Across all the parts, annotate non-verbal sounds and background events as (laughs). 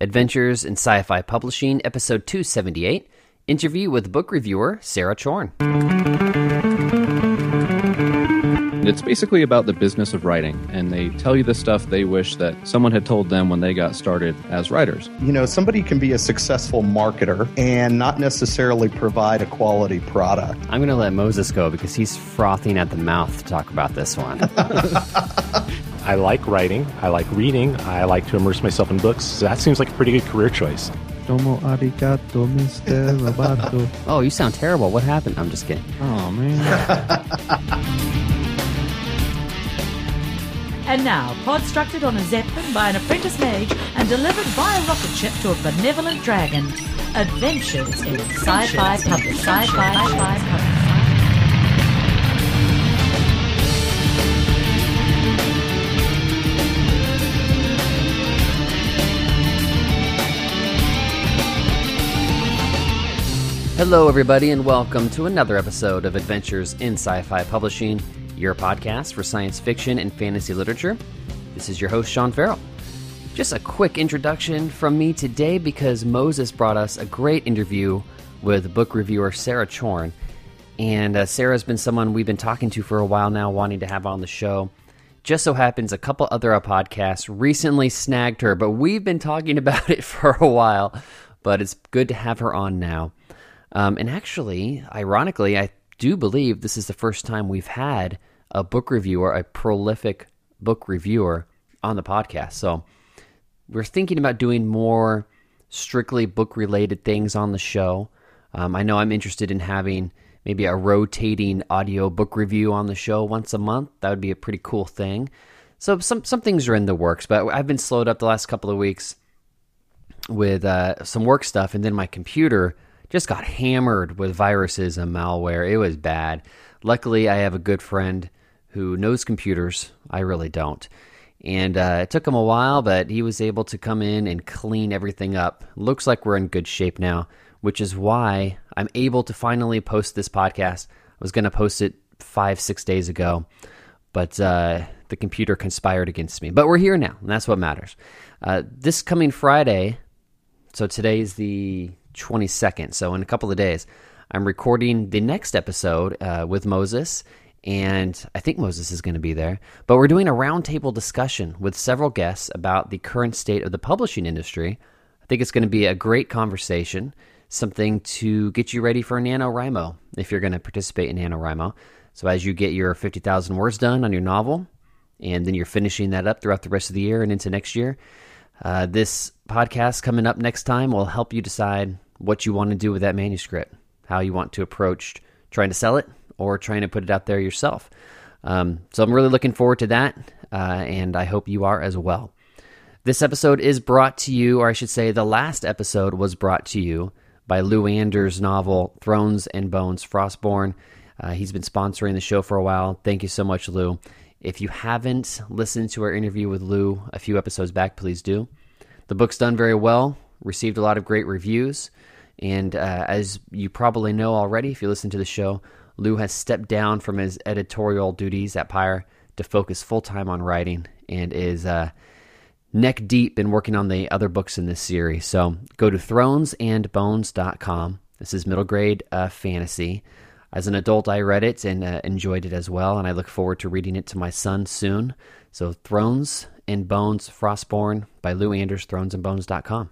Adventures in Sci Fi Publishing, Episode 278 Interview with book reviewer Sarah Chorn. It's basically about the business of writing, and they tell you the stuff they wish that someone had told them when they got started as writers. You know, somebody can be a successful marketer and not necessarily provide a quality product. I'm going to let Moses go because he's frothing at the mouth to talk about this one. (laughs) I like writing, I like reading, I like to immerse myself in books. So that seems like a pretty good career choice. Domo arigato, Mr. (laughs) Roboto. oh, you sound terrible. What happened? I'm just kidding. Oh, man. (laughs) And now, constructed on a zeppelin by an apprentice mage and delivered via rocket ship to a benevolent dragon. Adventures in sci-fi public, sci-fi, sci-fi Hello, everybody, and welcome to another episode of Adventures in Sci Fi Publishing, your podcast for science fiction and fantasy literature. This is your host, Shaun Farrell. Just a quick introduction from me today because Moses brought us a great interview with book reviewer Sarah Chorn. And uh, Sarah's been someone we've been talking to for a while now, wanting to have on the show. Just so happens a couple other podcasts recently snagged her, but we've been talking (laughs) about it for a while. But it's good to have her on now. Um, and actually, ironically, I do believe this is the first time we've had a book reviewer, a prolific book reviewer on the podcast. So we're thinking about doing more strictly book related things on the show. Um, I know I'm interested in having maybe a rotating audio book review on the show once a month. That would be a pretty cool thing. So some some things are in the works, but I've been slowed up the last couple of weeks with uh, some work stuff, and then my computer just got hammered with viruses and malware. It was bad. Luckily, I have a good friend who knows computers. I really don't. And uh, it took him a while, but he was able to come in and clean everything up. Looks like we're in good shape now, which is why I'm able to finally post this podcast. I was going to post it five, six days ago, but uh, the computer conspired against me. But we're here now, and that's what matters. Uh, this coming Friday, so today is the 22nd. So, in a couple of days, I'm recording the next episode uh, with Moses, and I think Moses is going to be there. But we're doing a roundtable discussion with several guests about the current state of the publishing industry. I think it's going to be a great conversation, something to get you ready for NaNoWriMo if you're going to participate in NaNoWriMo. So, as you get your 50,000 words done on your novel, and then you're finishing that up throughout the rest of the year and into next year, uh, this podcast coming up next time will help you decide what you want to do with that manuscript, how you want to approach trying to sell it or trying to put it out there yourself. Um, so I'm really looking forward to that, uh, and I hope you are as well. This episode is brought to you, or I should say, the last episode was brought to you by Lou Anders' novel Thrones and Bones Frostborn. Uh, he's been sponsoring the show for a while. Thank you so much, Lou. If you haven't listened to our interview with Lou a few episodes back, please do. The book's done very well, received a lot of great reviews. And uh, as you probably know already, if you listen to the show, Lou has stepped down from his editorial duties at Pyr to focus full time on writing and is uh, neck deep in working on the other books in this series. So go to thronesandbones.com. This is middle grade uh, fantasy. As an adult, I read it and uh, enjoyed it as well, and I look forward to reading it to my son soon. So, Thrones and Bones Frostborn by Lou Anders, thronesandbones.com.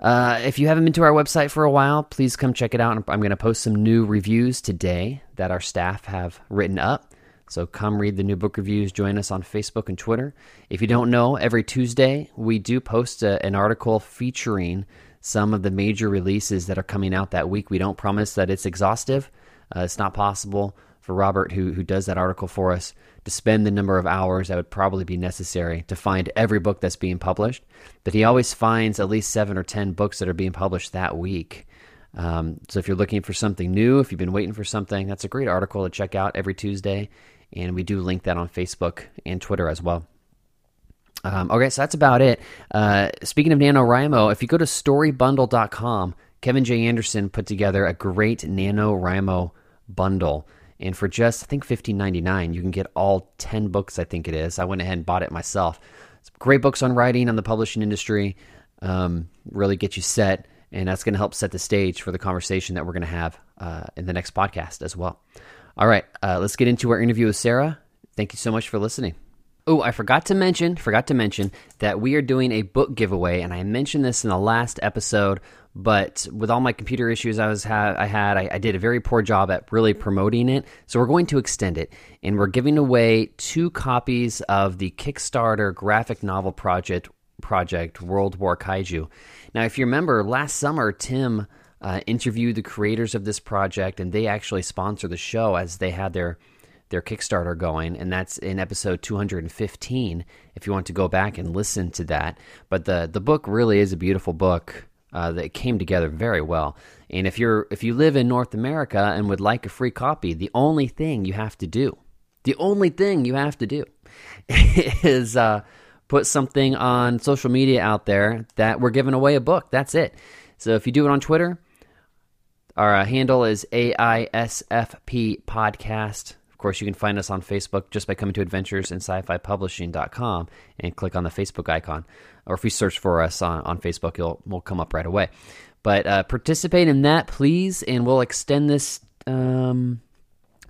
Uh, if you haven't been to our website for a while, please come check it out. I'm going to post some new reviews today that our staff have written up. So come read the new book reviews. Join us on Facebook and Twitter. If you don't know, every Tuesday we do post a, an article featuring some of the major releases that are coming out that week. We don't promise that it's exhaustive. Uh, it's not possible for Robert, who who does that article for us, to spend the number of hours that would probably be necessary to find every book that's being published. But he always finds at least seven or ten books that are being published that week. Um, so if you're looking for something new, if you've been waiting for something, that's a great article to check out every Tuesday. And we do link that on Facebook and Twitter as well. Um, okay, so that's about it. Uh, speaking of NaNoWriMo, if you go to storybundle.com, Kevin J. Anderson put together a great NaNoWriMo bundle. And for just, I think, fifteen ninety nine, you can get all 10 books, I think it is. I went ahead and bought it myself. great books on writing on the publishing industry. Um, really get you set, and that's going to help set the stage for the conversation that we're going to have uh, in the next podcast as well. All right, uh, let's get into our interview with Sarah. Thank you so much for listening. Oh, I forgot to mention, forgot to mention that we are doing a book giveaway, and I mentioned this in the last episode. But with all my computer issues I was ha- I had, I, I did a very poor job at really promoting it. So we're going to extend it, and we're giving away two copies of the Kickstarter graphic novel project project World War Kaiju. Now, if you remember, last summer Tim uh, interviewed the creators of this project, and they actually sponsor the show as they had their their Kickstarter going, and that's in episode 215. If you want to go back and listen to that, but the the book really is a beautiful book uh, that came together very well. And if you're if you live in North America and would like a free copy, the only thing you have to do, the only thing you have to do, (laughs) is uh, put something on social media out there that we're giving away a book. That's it. So if you do it on Twitter, our uh, handle is AISFP Podcast. Course, you can find us on Facebook just by coming to adventures in sci-fi publishing.com and click on the Facebook icon. Or if you search for us on, on Facebook, it'll will come up right away. But uh, participate in that, please, and we'll extend this um,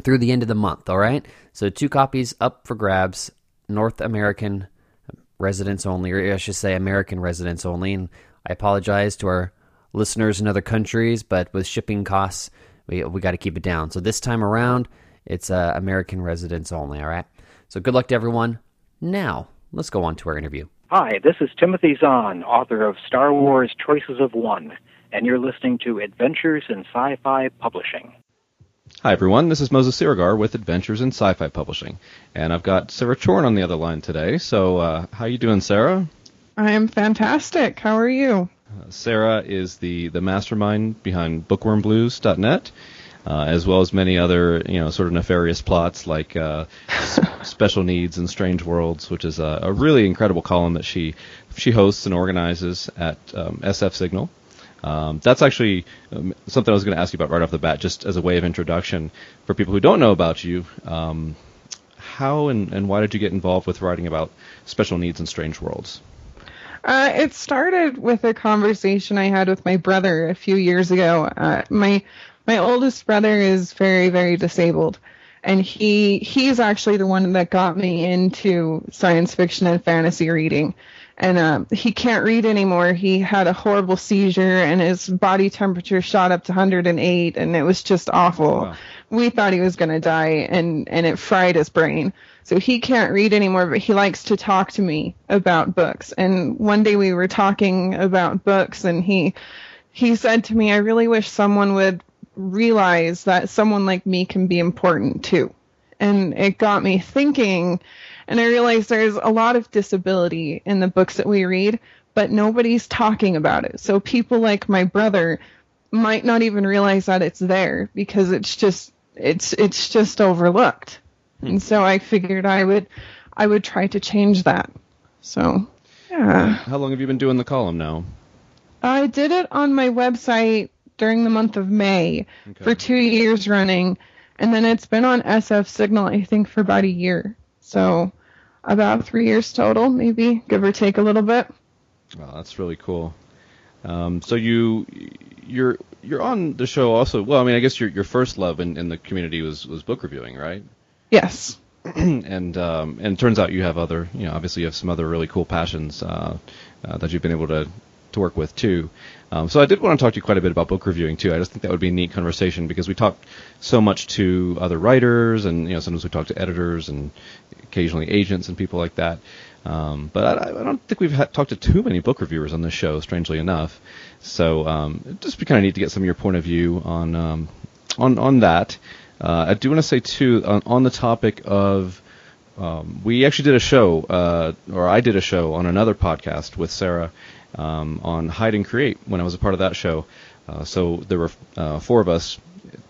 through the end of the month, all right? So two copies up for grabs, North American residents only, or I should say American residents only. And I apologize to our listeners in other countries, but with shipping costs, we, we got to keep it down. So this time around, it's uh, American residents only, all right? So good luck to everyone. Now, let's go on to our interview. Hi, this is Timothy Zahn, author of Star Wars Choices of One, and you're listening to Adventures in Sci Fi Publishing. Hi everyone, this is Moses Siregar with Adventures in Sci-Fi Publishing, and I've got Sarah Chorn on the other line today. So, uh, how you doing, Sarah? I am fantastic. How are you? Uh, Sarah is the the mastermind behind BookwormBlues.net, uh, as well as many other you know sort of nefarious plots like uh, (laughs) Special Needs and Strange Worlds, which is a, a really incredible column that she she hosts and organizes at um, SF Signal. Um, that's actually um, something I was going to ask you about right off the bat, just as a way of introduction for people who don't know about you. Um, how and, and why did you get involved with writing about special needs and strange worlds? Uh, it started with a conversation I had with my brother a few years ago. Uh, my my oldest brother is very very disabled, and he he's actually the one that got me into science fiction and fantasy reading. And uh, he can't read anymore. He had a horrible seizure, and his body temperature shot up to 108, and it was just awful. Wow. We thought he was going to die, and and it fried his brain. So he can't read anymore, but he likes to talk to me about books. And one day we were talking about books, and he he said to me, "I really wish someone would realize that someone like me can be important too." And it got me thinking, and I realized there's a lot of disability in the books that we read, but nobody's talking about it. So people like my brother might not even realize that it's there because it's just it's it's just overlooked. Hmm. And so I figured I would I would try to change that. So yeah. How long have you been doing the column now? I did it on my website during the month of May Okay. for two years running, and then it's been on SF Signal I think for about a year. So about three years total, maybe give or take a little bit. Wow, that's really cool. Um, so you you're you're on the show also. Well, I mean, I guess your your first love in, in the community was was book reviewing, right? Yes. (clears throat) and um, and it turns out you have other, you know, obviously you have some other really cool passions uh, uh, that you've been able to to work with too. Um, so I did want to talk to you quite a bit about book reviewing too. I just think that would be a neat conversation because we talk so much to other writers, and you know, sometimes we talk to editors and occasionally agents and people like that. Um, but I, I don't think we've had, talked to too many book reviewers on this show, strangely enough. So um, just be kind of neat to get some of your point of view on um, on on that. Uh, I do want to say too on, on the topic of um, we actually did a show, uh, or I did a show on another podcast with Sarah um, on hide and create when I was a part of that show. Uh, so there were uh, four of us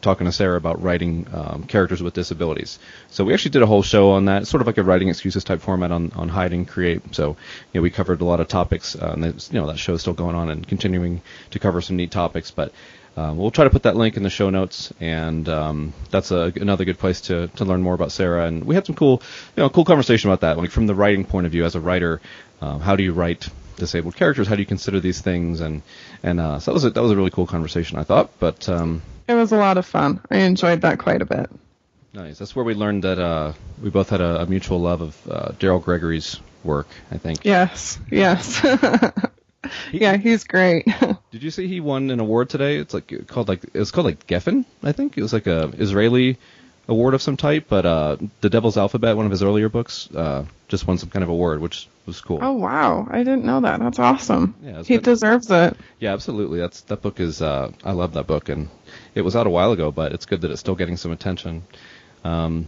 talking to Sarah about writing um, characters with disabilities. So we actually did a whole show on that, sort of like a writing excuses type format on, on hide and create. So you know, we covered a lot of topics, uh, and you know that show's still going on and continuing to cover some neat topics. But um, we'll try to put that link in the show notes, and um, that's a, another good place to, to learn more about Sarah. And we had some cool, you know, cool conversation about that, like from the writing point of view as a writer. um, how do you write disabled characters? How do you consider these things? And and uh, so that was a, that was a really cool conversation, I thought. But um, It was a lot of fun. I enjoyed that quite a bit. nice. That's where we learned that uh, we both had a, a mutual love of uh, Daryl Gregory's work. I think. Yes, yes. (laughs) yeah, he's great. (laughs) Did you see he won an award today? It's like called like it's called like Geffen, I think. It was like a Israeli award of some type, but uh, The Devil's Alphabet, one of his earlier books, uh, just won some kind of award, which was cool. oh wow, I didn't know that. That's awesome. Yeah, he good. deserves it. Yeah, absolutely. That's that book is uh, I love that book, and it was out a while ago, but it's good that it's still getting some attention. Um,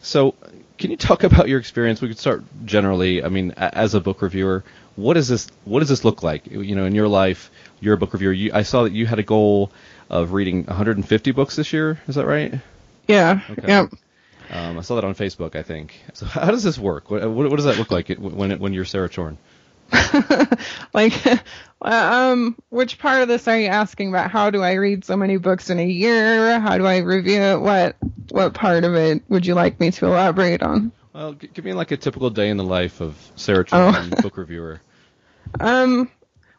so, can you talk (laughs) about your experience? We could start generally. I mean, a- as a book reviewer, what does this what does this look like? You know, in your life, you're a book reviewer. You, I saw that you had a goal of reading 150 books this year. Is that right? Yeah. Okay. Yep. Um, I saw that on Facebook, I think. So, (laughs) how does this work? What, what, what does that look like when it, when you're Sarah Chorn? (laughs) like, (laughs) um, which part of this are you asking about? How do I read so many books in a year? How do I review it? What what part of it would you like me to elaborate on? Well, give me like a typical day in the life of Sarah Chorn, Oh. book reviewer. Um,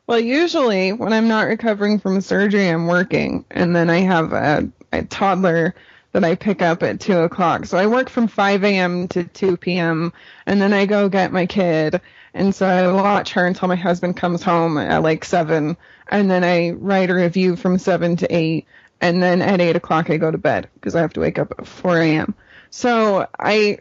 well, usually when I'm not recovering from surgery, I'm working, and then I have a, a toddler that I pick up at two o'clock. So I work from 5 a.m. to 2 p.m. and then I go get my kid, and so I watch her until my husband comes home at like seven, and then I write a review from seven to eight, and then at eight o'clock I go to bed because I have to wake up at 4 a.m. So I,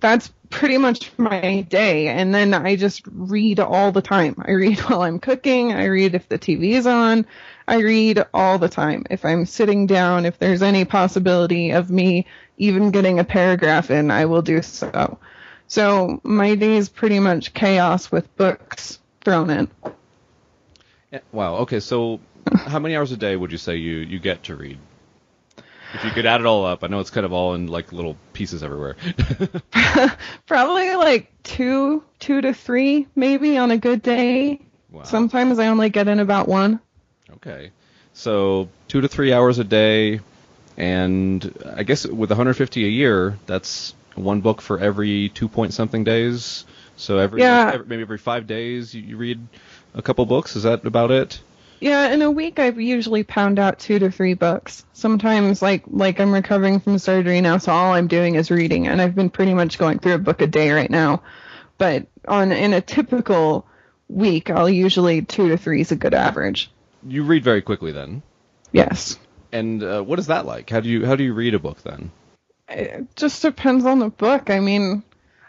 that's pretty much my day. And then I just read all the time. I read (laughs) while I'm cooking. I read if the TV is on. I read all the time. If I'm sitting down, if there's any possibility of me even getting a paragraph in, I will do so. So my day is pretty much chaos with books thrown in. Yeah, Wow. Okay. So, (laughs) how many hours a day would you say you you get to read? If you could add it all up, I know it's kind of all in like little pieces everywhere. (laughs) (laughs) Probably like two, two to three, maybe on a good day. wow. Sometimes I only get in about one. Okay. So two to three hours a day, and I guess with 150 a year, that's one book for every two point something days. So every, Yeah. every maybe every five days you, you read a couple books. Is that about it? Yeah, in a week I usually pound out two to three books. Sometimes like like I'm recovering from surgery now, so all I'm doing is reading and I've been pretty much going through a book a day right now. But on in a typical week I'll usually two to three is a good average. You read very quickly then. Yes. And uh, what is that like? How do you how do you read a book then? It just depends on the book. I mean,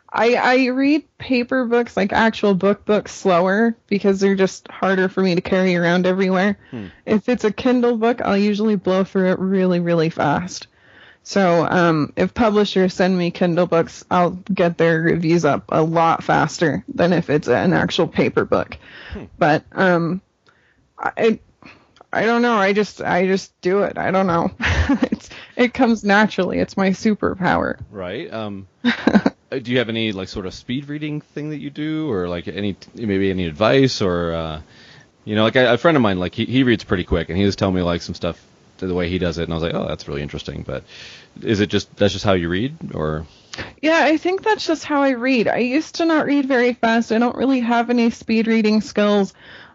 I I read paper books like actual book books slower because they're just harder for me to carry around everywhere. If it's a Kindle book, I'll usually blow through it really really fast. So um, if publishers send me Kindle books, I'll get their reviews up a lot faster than if it's an actual paper book. But um, I I don't know. I just I just do it. I don't know. (laughs) it's it comes naturally. It's my superpower. Right. Um, (laughs) uh, do you have any like sort of speed reading thing that you do, or like any maybe any advice, or uh, you know, like I, a friend of mine, like he he reads pretty quick, and he was telling me like some stuff the way he does it, and I was like, oh, that's really interesting. But is it just that's just how you read, or Yeah, I think that's just how I read. I used to not read very fast. I don't really have any speed reading skills.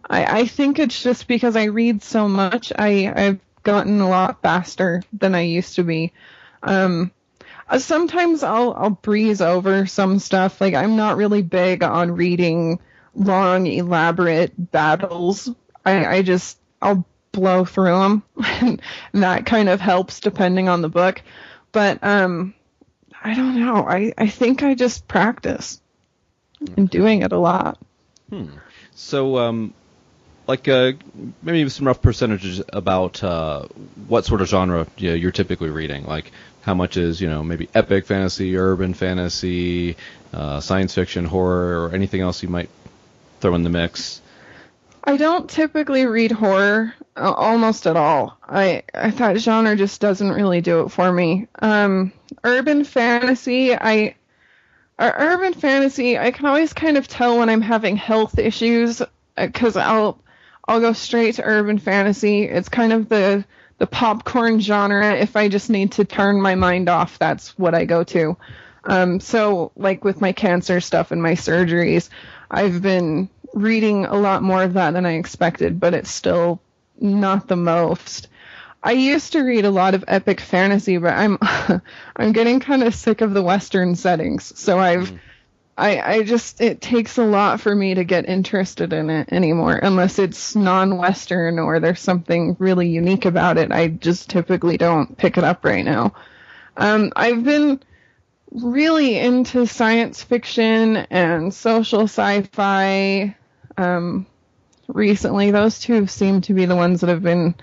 I, I think it's just because I read so much. I, I've gotten a lot faster than I used to be. Um, uh, sometimes I'll I'll breeze over some stuff. Like I'm not really big on reading long, elaborate battles. I, I just I'll blow through them, (laughs) and that kind of helps depending on the book. But um, I don't know. I, I think I just practice. I'm doing it a lot. so um, like uh, maybe some rough percentages about uh, what sort of genre you know, you're typically reading, like how much is you know maybe epic fantasy, urban fantasy, uh, science fiction, horror, or anything else you might throw in the mix. I don't typically read horror uh, almost at all. I, I that genre just doesn't really do it for me. Um, urban fantasy, I uh, urban fantasy, I can always kind of tell when I'm having health issues because I'll I'll go straight to urban fantasy. It's kind of the the popcorn genre. If I just need to turn my mind off, that's what I go to. Um, so like with my cancer stuff and my surgeries, I've been reading a lot more of that than I expected, but it's still not the most. I used to read a lot of epic fantasy, but I'm (laughs) I'm getting kind of sick of the western settings. So I've I I just it takes a lot for me to get interested in it anymore unless it's non-western or there's something really unique about it. I just typically don't pick it up right now. Um I've been really into science fiction and social sci-fi um recently. Those two seem to be the ones that have been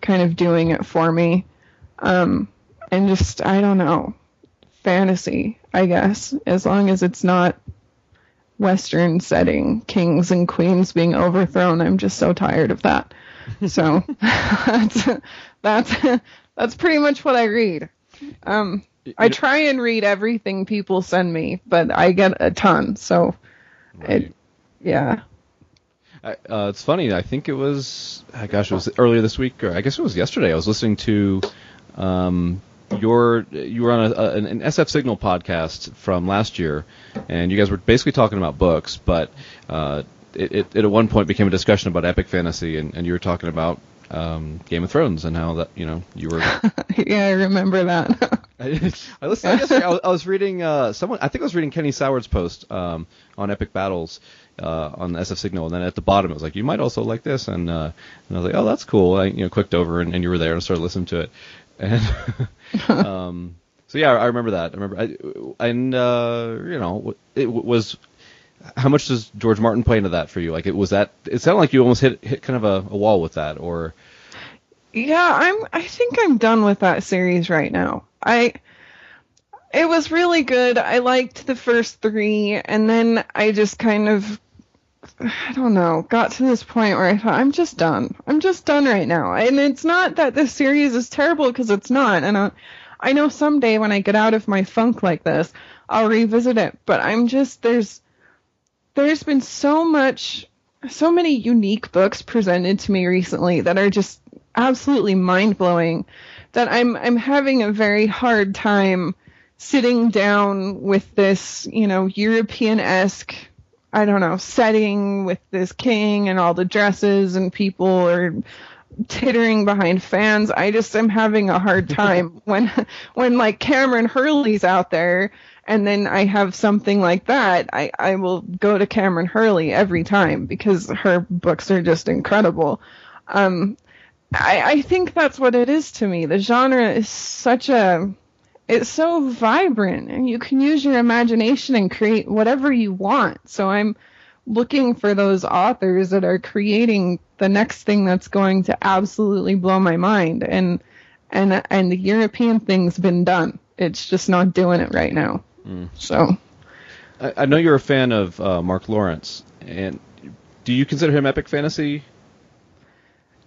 kind of doing it for me. Um, and just, I don't know, fantasy, I guess, as long as it's not Western setting, kings and queens being overthrown. I'm just so tired of that. so (laughs) that's, that's, that's pretty much what I read. Um, I try and read everything people send me, but I get a ton, so it, yeah. I- Uh, it's funny. I think it was, uh, gosh, it was earlier this week, or I guess it was yesterday. I was listening to um, your, you were on a, a, an SF Signal podcast from last year, and you guys were basically talking about books, but uh, it, it, it at one point became a discussion about epic fantasy, and, and you were talking about um, Game of Thrones and how that you know you were (laughs) yeah, I remember that. (laughs) I, I listened yesterday. I was, I was reading uh, someone. I think I was reading Kenny Soward's post um, on Epic Battles uh, on SF Signal, and then at the bottom it was like, "You might also like this," and uh, and I was like, "Oh, that's cool." I you know clicked over, and, and you were there, and I started listening to it, and (laughs) um, so yeah, I remember that. I remember, I, and uh, you know, it was. How much does George Martin play into that for you? Like, it was that. It sounded like you almost hit hit kind of a, a wall with that, or Yeah, I'm I think I'm done with that series right now. I it was really good. I liked the first 3 and then I just kind of (sighs) I don't know, got to this point where I thought I'm just done. I'm just done right now. And it's not that this series is terrible because it's not. And I, I know someday when I get out of my funk like this, I'll revisit it, but I'm just there's there's been so much so many unique books presented to me recently that are just absolutely mind blowing that I'm I'm having a very hard time sitting down with this, you know, European esque I don't know, setting with this king and all the dresses and people are tittering behind fans. I just am having a hard (laughs) time when when like Kameron Hurley's out there and then I have something like that, I, I will go to Kameron Hurley every time because her books are just incredible. Um, I, I think that's what it is to me. The genre is such a, it's so vibrant and you can use your imagination and create whatever you want. So I'm looking for those authors that are creating the next thing that's going to absolutely blow my mind. And, and, and the European thing's been done. It's just not doing it right now. So I, I know you're a fan of uh, Mark Lawrence, and do you consider him epic fantasy?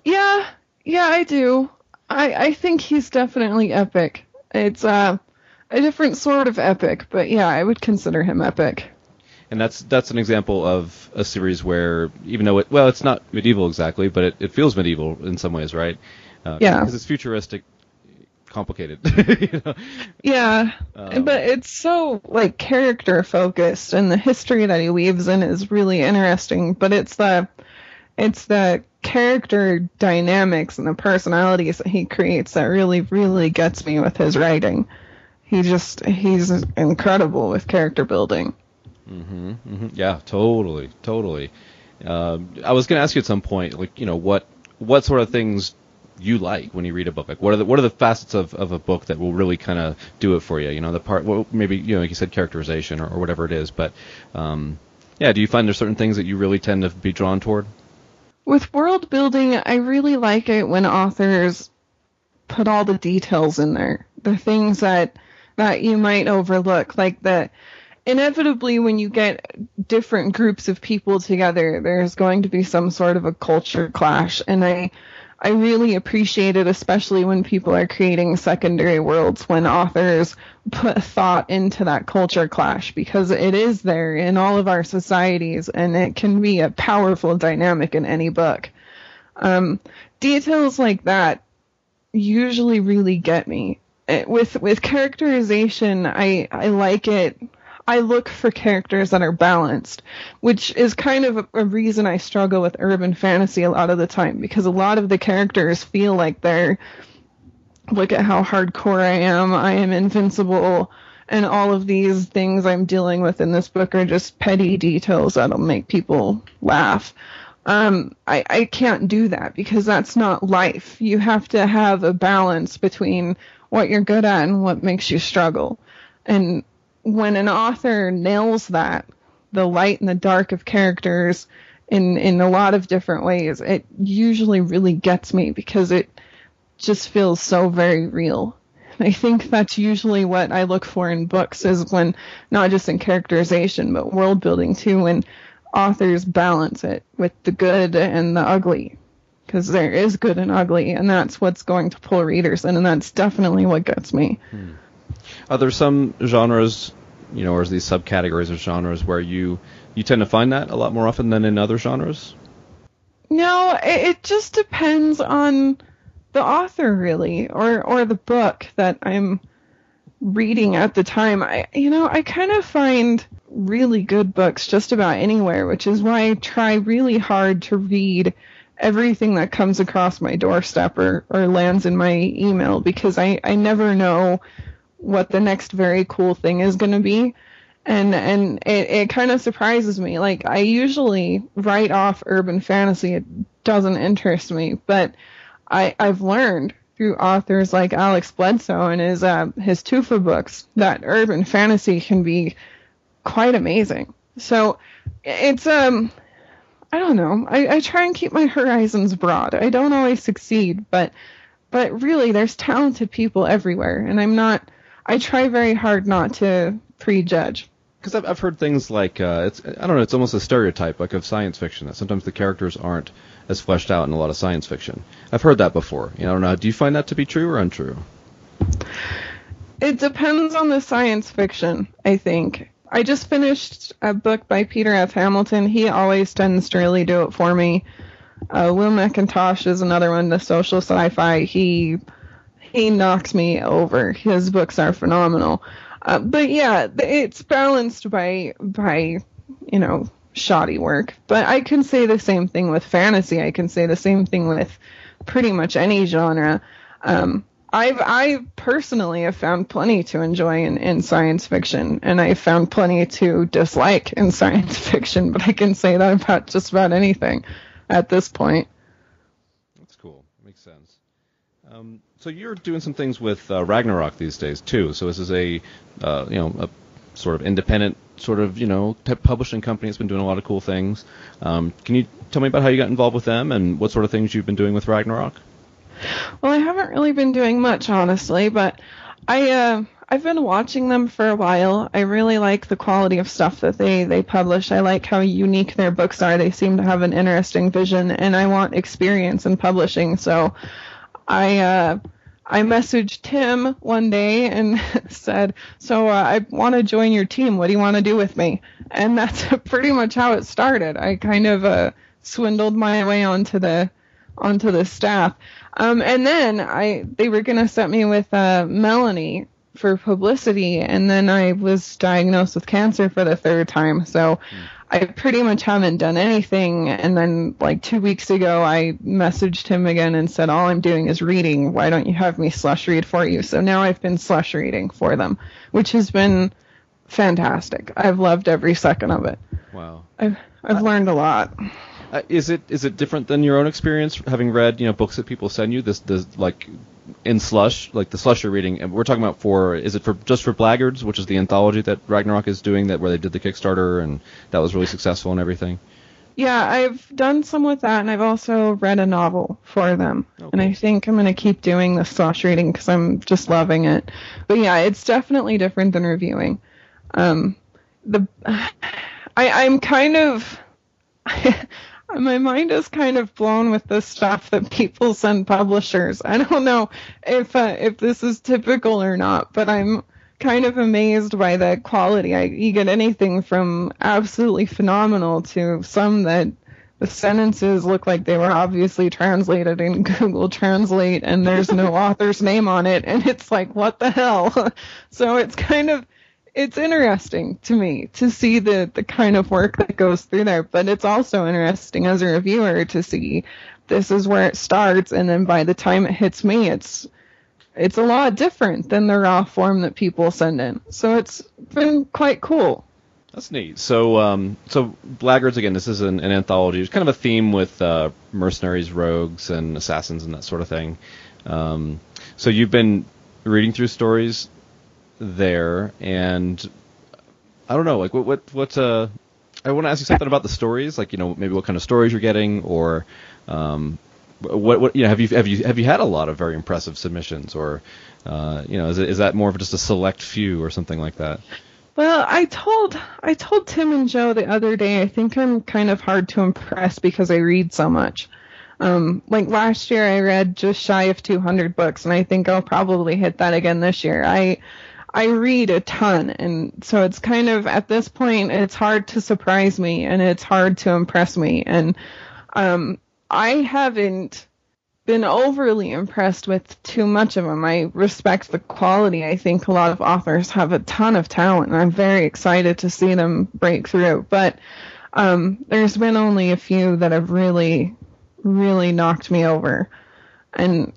Yeah, yeah, I do. I I think he's definitely epic. It's uh, a different sort of epic, but yeah, I would consider him epic. And that's that's an example of a series where even though it well it's not medieval exactly, but it, it feels medieval in some ways, right? Uh, Yeah. Because it's futuristic, complicated. (laughs) you know? Yeah, Um, but it's so like character focused, and the history that he weaves in is really interesting. But it's the it's the character dynamics and the personalities that he creates that really really gets me with his writing. He just he's incredible with character building. Mm-hmm. Yeah, totally, totally. Um, I was going to ask you at some point, like you know, what what sort of things you like when you read a book? Like, what are the what are the facets of, of a book that will really kind of do it for you? You know, the part, well, maybe you know, like you said, characterization or, or whatever it is. But um, yeah, do you find there's certain things that you really tend to be drawn toward? With world building, I really like it when authors put all the details in there. The things that that you might overlook, like the inevitably when you get different groups of people together, there's going to be some sort of a culture clash, and I I really appreciate it, especially when people are creating secondary worlds, when authors put thought into that culture clash, because it is there in all of our societies, and it can be a powerful dynamic in any book. Um, details like that usually really get me. It, with with characterization, I I like it. I look for characters that are balanced, which is kind of a, a reason I struggle with urban fantasy a lot of the time because a lot of the characters feel like they're look at how hardcore I am, I am invincible, and all of these things I'm dealing with in this book are just petty details that'll make people laugh. Um, I, I can't do that because that's not life. You have to have a balance between what you're good at and what makes you struggle. And when an author nails that, the light and the dark of characters in, in a lot of different ways, it usually really gets me because it just feels so very real. I think that's usually what I look for in books is when not just in characterization but world building too when authors balance it with the good and the ugly because there is good and ugly and that's what's going to pull readers in and that's definitely what gets me. Hmm. Are there some genres, you know, or these subcategories of genres where you you tend to find that a lot more often than in other genres? No, it, it just depends on the author really or or the book that I'm reading at the time. I you know, I kind of find really good books just about anywhere, which is why I try really hard to read everything that comes across my doorstep or, or lands in my email because I, I never know what the next very cool thing is going to be. And and it, it kind of surprises me. Like I usually write off urban fantasy. It doesn't interest me, but I, I've learned through authors like Alex Bledsoe and his uh, his Tufa books that urban fantasy can be quite amazing. So it's um I don't know. I, I try and keep my horizons broad. I don't always succeed, but but really there's talented people everywhere and I'm not I try very hard not to prejudge because I've, I've heard things like uh, it's I don't know it's almost a stereotype like of science fiction that sometimes the characters aren't as fleshed out in a lot of science fiction. I've heard that before. You know, I don't know. Do you find that to be true or untrue? It depends on the science fiction. I think I just finished a book by Peter F. Hamilton. He always tends to really do it for me. Uh, Will McIntosh is another one, the social sci-fi. He he knocks me over. His books are phenomenal. Uh, but yeah, it's balanced by by you know shoddy work. But I can say the same thing with fantasy. I can say the same thing with pretty much any genre. Um, I've I personally have found plenty to enjoy in, in science fiction, and I've found plenty to dislike in (laughs) science fiction. But I can say that about just about anything at this point. That's cool. Makes sense. Um, so you're doing some things with uh, Ragnarok these days too. So this is a uh, you know a sort of independent sort of you know publishing company that's been doing a lot of cool things. Um, can you tell me about how you got involved with them and what sort of things you've been doing with Ragnarok? Well, I haven't really been doing much honestly, but I uh, I've been watching them for a while. I really like the quality of stuff that they they publish. I like how unique their books are. They seem to have an interesting vision, and I want experience in publishing. So I uh, I messaged Tim one day and (laughs) said, "So uh, I want to join your team. What do you want to do with me?" And that's (laughs) pretty much how it started. I kind of uh, swindled my way onto the onto the staff, um, and then I they were gonna set me with uh, Melanie for publicity, and then I was diagnosed with cancer for the third time. So. Mm I pretty much haven't done anything. And then, like two weeks ago, I messaged him again and said, All I'm doing is reading. Why don't you have me slush read for you? So now I've been slush reading for them, which has been fantastic. I've loved every second of it. Wow. I've, I've learned a lot. Uh, is it is it different than your own experience having read you know books that people send you this this like in slush like the slush you're reading and we're talking about for is it for just for blackguards which is the anthology that Ragnarok is doing that where they did the Kickstarter and that was really successful and everything. Yeah, I've done some with that, and I've also read a novel for them. Oh, and I think I'm going to keep doing the slush reading because I'm just loving it. But yeah, it's definitely different than reviewing. Um, the (sighs) I, I'm kind of (laughs) my mind is kind of blown with the stuff that people send publishers. I don't know if uh, if this is typical or not, but I'm kind of amazed by the quality. I, you get anything from absolutely phenomenal to some that the sentences look like they were obviously translated in (laughs) Google Translate and there's no (laughs) author's name on it and it's like what the hell. (laughs) so it's kind of it's interesting to me to see the the kind of work that goes through there, but it's also interesting as a reviewer to see this is where it starts, and then by the time it hits me, it's it's a lot different than the raw form that people send in. So it's been quite cool. That's neat. So, um, so Blackguards again. This is an, an anthology. It's kind of a theme with uh, mercenaries, rogues, and assassins, and that sort of thing. Um, so you've been reading through stories there, and I don't know, like what what what. Uh, I want to ask you something about the stories, like you know maybe what kind of stories you're getting, or um, what what you know have you have you have you had a lot of very impressive submissions, or uh, you know is it, is that more of just a select few or something like that? Well, I told I told Tim and Joe the other day. I think I'm kind of hard to impress because I read so much. Um, like last year, I read just shy of 200 books, and I think I'll probably hit that again this year. I I read a ton, and so it's kind of at this point, it's hard to surprise me, and it's hard to impress me, and um, I haven't been overly impressed with too much of them. I respect the quality. I think a lot of authors have a ton of talent, and I'm very excited to see them break through. But um, there's been only a few that have really, really knocked me over, and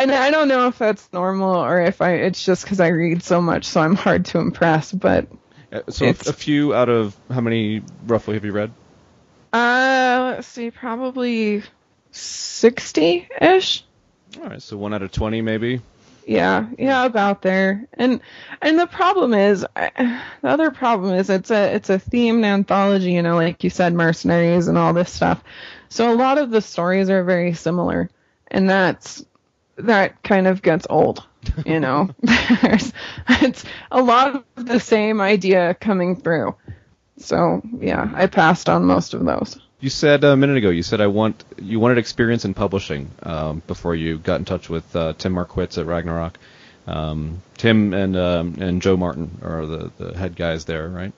and I don't know if that's normal or if I it's just because I read so much, so I'm hard to impress. But Uh, so a, a few out of how many roughly have you read? uh, let's see, probably sixty ish. All right, so one out of twenty maybe. Yeah, yeah, about there. And and the problem is, I, the other problem is it's a it's a themed anthology. You know, like you said, mercenaries and all this stuff. So a lot of the stories are very similar, and that's that kind of gets old. You know, (laughs) (laughs) there's it's a lot of the same idea coming through. So yeah, I passed on most of those. You said a minute ago. You said I want you wanted experience in publishing um, before you got in touch with uh, Tim Marquitz at Ragnarok. Um, Tim and um, and Joe Martin are the, the head guys there, right?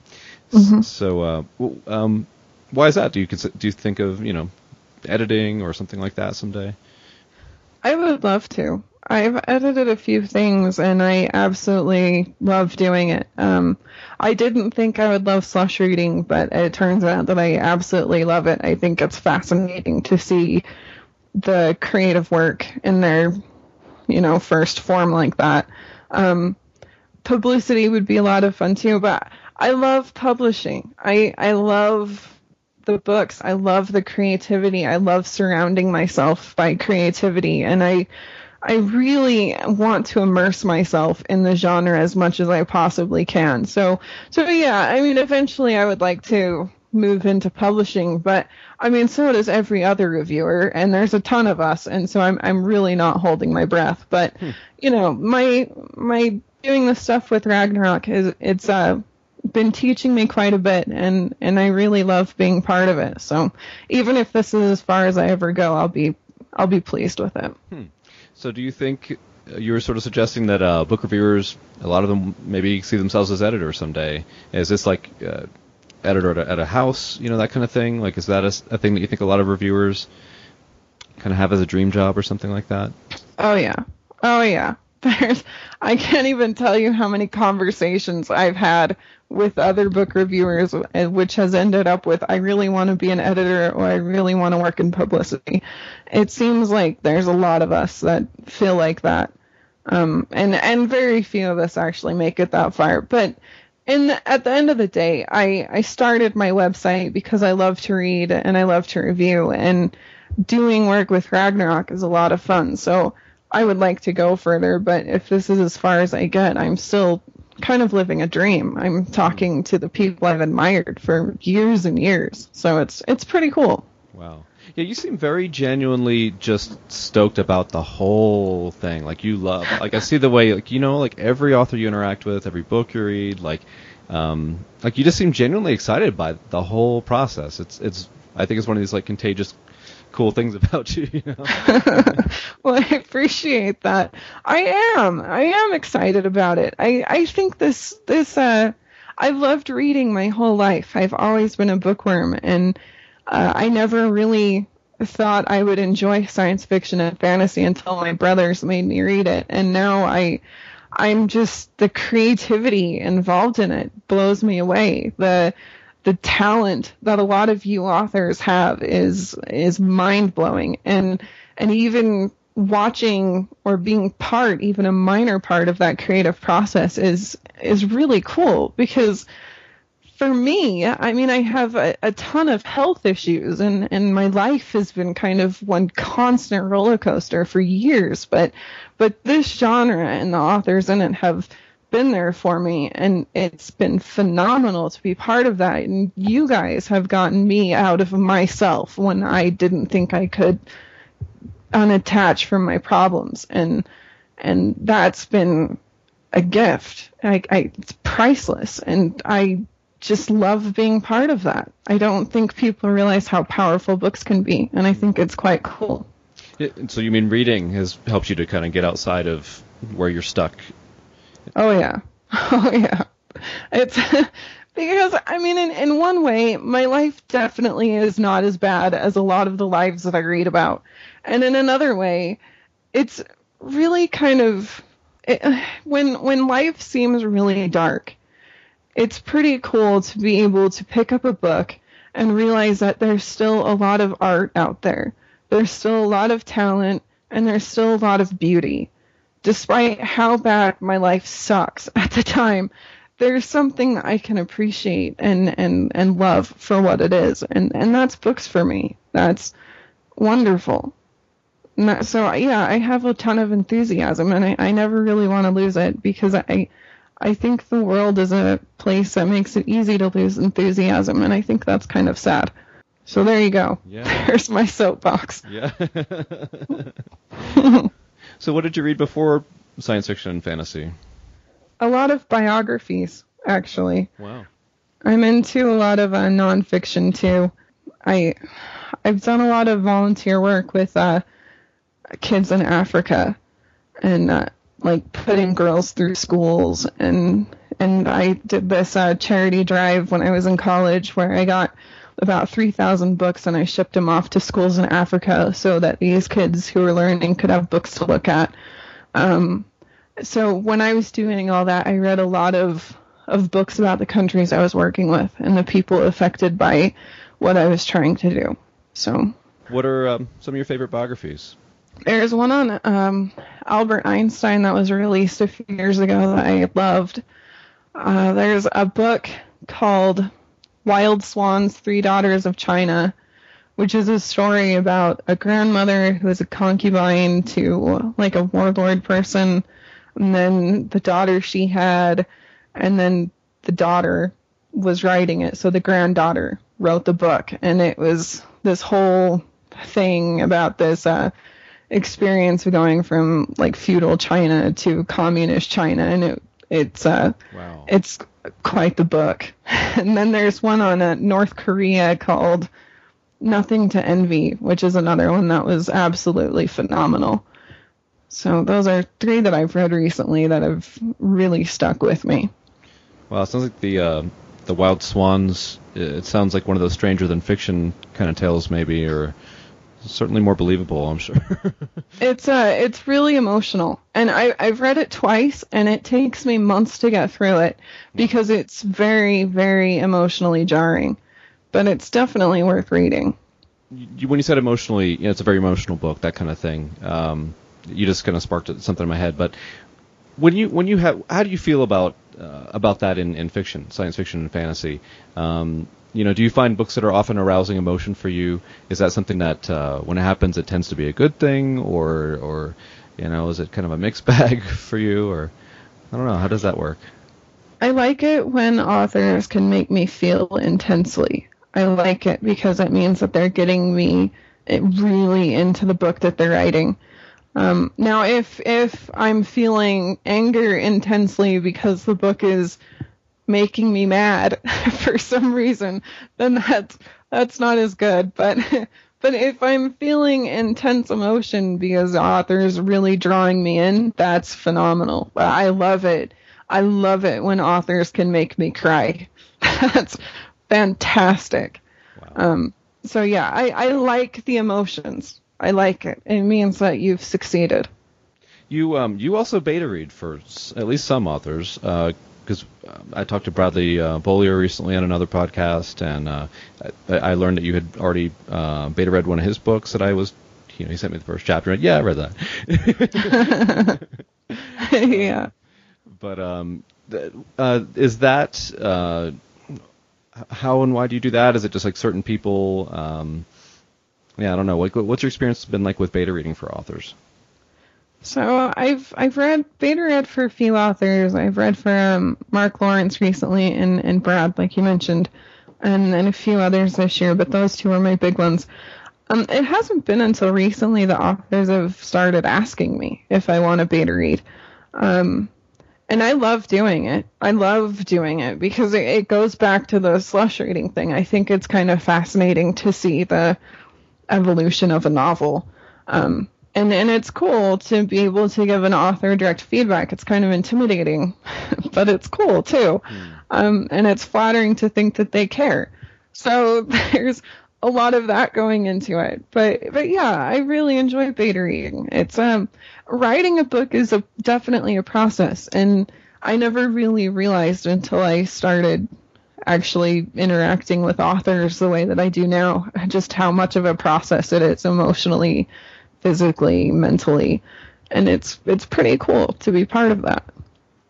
Mhm. So, uh, um, why is that? Do you do you think of you know editing or something like that someday? I would love to. I've edited a few things and I absolutely love doing it. Um, I didn't think I would love slush reading, but it turns out that I absolutely love it. I think it's fascinating to see the creative work in their, you know, first form like that. Um, publicity would be a lot of fun too, but I love publishing. I, I love the books. I love the creativity. I love surrounding myself by creativity and I I really want to immerse myself in the genre as much as I possibly can. So so yeah, I mean eventually I would like to move into publishing, but I mean so does every other reviewer and there's a ton of us and so I'm I'm really not holding my breath. But you know, my my doing this stuff with Ragnarok is it's uh been teaching me quite a bit and and I really love being part of it. So even if this is as far as I ever go, I'll be I'll be pleased with it. So, do you think uh, you were sort of suggesting that uh, book reviewers, a lot of them maybe see themselves as editors someday? Is this like uh, editor at a, at a house, you know, that kind of thing? Like, is that a thing that you think a lot of reviewers kind of have as a dream job or something like that? Oh yeah. Oh yeah. There's I can't even tell you how many conversations I've had with other book reviewers which has ended up with I really want to be an editor or I really want to work in publicity. It seems like there's a lot of us that feel like that. Um and and very few of us actually make it that far. But in the, at the end of the day, I I started my website because I love to read and I love to review and doing work with Ragnarok is a lot of fun. So I would like to go further, but if this is as far as I get, I'm still kind of living a dream. I'm talking to the people I've admired for years and years. So it's it's pretty cool. Wow. Yeah, you seem very genuinely just stoked about the whole thing. Like you love, like I see the way, like you know, like every author you interact with, every book you read, like, um, like you just seem genuinely excited by the whole process. It's, it's, I think it's one of these like contagious, cool things (laughs) about you. You know. (laughs) well, I appreciate that. I am. I am excited about it. I I think this this uh I've loved reading my whole life. I've always been a bookworm and uh, I never really thought I would enjoy science fiction and fantasy until my brothers made me read it. And now I I'm just the creativity involved in it blows me away. The the talent that a lot of you authors have is is mind blowing and and even watching or being part even a minor part of that creative process is is really cool because for me i mean i have a, a ton of health issues and and my life has been kind of one constant roller coaster for years. But but this genre and the authors in it have been there for me and it's been phenomenal to be part of that. And you guys have gotten me out of myself when I didn't think I could unattach from my problems. And and that's been a gift. I, I it's priceless. And I just love being part of that. I don't think people realize how powerful books can be and I think it's quite cool. Yeah, so you mean reading has helped you to kind of get outside of where you're stuck? Oh yeah. (laughs) Oh yeah. It's (laughs) because I mean in, in one way my life definitely is not as bad as a lot of the lives that I read about. And in another way, it's really kind of it, (sighs) when when life seems really dark, it's pretty cool to be able to pick up a book and realize that there's still a lot of art out there. There's still a lot of talent and there's still a lot of beauty despite how bad my life sucks (laughs) at the time, there's something I can appreciate and, and, and love for what it is. And, and that's books for me. That's wonderful. That- so yeah, I have a ton of enthusiasm and I, I never really want to lose it because I, I think the world is a place that makes it easy to lose enthusiasm and I think that's kind of sad. So there you go. Yeah. (laughs) There's my soapbox. Yeah. (laughs) so what did you read before science fiction and fantasy? A lot of biographies, actually. Wow. I'm into a lot of uh, nonfiction too. I I've done a lot of volunteer work with uh, kids in Africa, and uh, like putting girls through schools, and and I did this uh, charity drive when I was in college where I got about 3,000 books and I shipped them off to schools in Africa so that these kids who were learning could have books to look at. Um, so when I was doing all that, I read a lot of of books about the countries I was working with and the people affected by what I was trying to do. So What are um, some of your favorite biographies? there's one on um, Albert Einstein that was released a few years ago that I loved. Uh, there's a book called Wild Swans: Three Daughters of China, which is a story about a grandmother who is a concubine to like a warlord person, and then the daughter she had, and then the daughter was writing it. So the granddaughter wrote the book, and it was this whole thing about this uh, experience of going from like feudal China to communist China, and it it's uh Wow. it's quite the book. (laughs) And then there's one on uh, North Korea called Nothing to Envy, which is another one that was absolutely phenomenal. So those are three that I've read recently that have really stuck with me. Wow, it sounds like the uh, the Wild Swans. It sounds like one of those stranger than fiction kind of tales, maybe, or certainly more believable. I'm sure. (laughs) It's uh it's really emotional. And I I've read it twice and it takes me months to get through it because it's very very emotionally jarring. But it's definitely worth reading. you, when you said emotionally, you know, it's a very emotional book, that kind of thing. Um, you just kind of sparked something in my head. But when you when you have, how do you feel about uh, about that in, in fiction, science fiction and fantasy? Um, you know, do you find books that are often arousing emotion for you? Is that something that uh, when it happens, it tends to be a good thing, or or you know, is it kind of a mixed (laughs) bag for you, or I don't know, how does that work? I like it when authors can make me feel intensely. I like it because it means that they're getting me eh, really into the book that they're writing. Um, now, if if I'm feeling anger intensely because the book is making me mad (laughs) for some reason, then that's that's not as good. But (laughs) but if I'm feeling intense emotion because the author is really drawing me in, that's phenomenal. I love it. I love it when authors can make me cry. (laughs) that's fantastic. Um, so yeah, I, I like the emotions. I like it. It means that you've succeeded. You um you also beta read for at least some authors because uh, I talked to Bradley uh, Beaulieu recently on another podcast, and uh, I, I learned that you had already uh, beta read one of his books that I was. You know, he sent me the first chapter. And yeah, I read that. (laughs) yeah. But um, th- uh, is that uh, how and why do you do that? Is it just like certain people? Um, yeah, I don't know. Like, what's your experience been like with beta reading for authors? So I've I've read beta read for a few authors. I've read for um, Mark Lawrence recently and and Brad, like you mentioned, and and a few others this year. But those two are my big ones. Um, it hasn't been until recently that authors have started asking me if I want to beta read. Um, and I love doing it. I love doing it because it, it goes back to the slush reading thing. I think it's kind of fascinating to see the evolution of a novel. Um, and and it's cool to be able to give an author direct feedback. It's kind of intimidating, (laughs) but it's cool too. Um, and it's flattering to think that they care. So (laughs) there's a lot of that going into it. But but yeah, I really enjoy beta reading. It's um writing a book is a definitely a process and I never really realized until I started actually interacting with authors the way that I do now (laughs) just how much of a process it is emotionally, physically, mentally. And it's it's pretty cool to be part of that.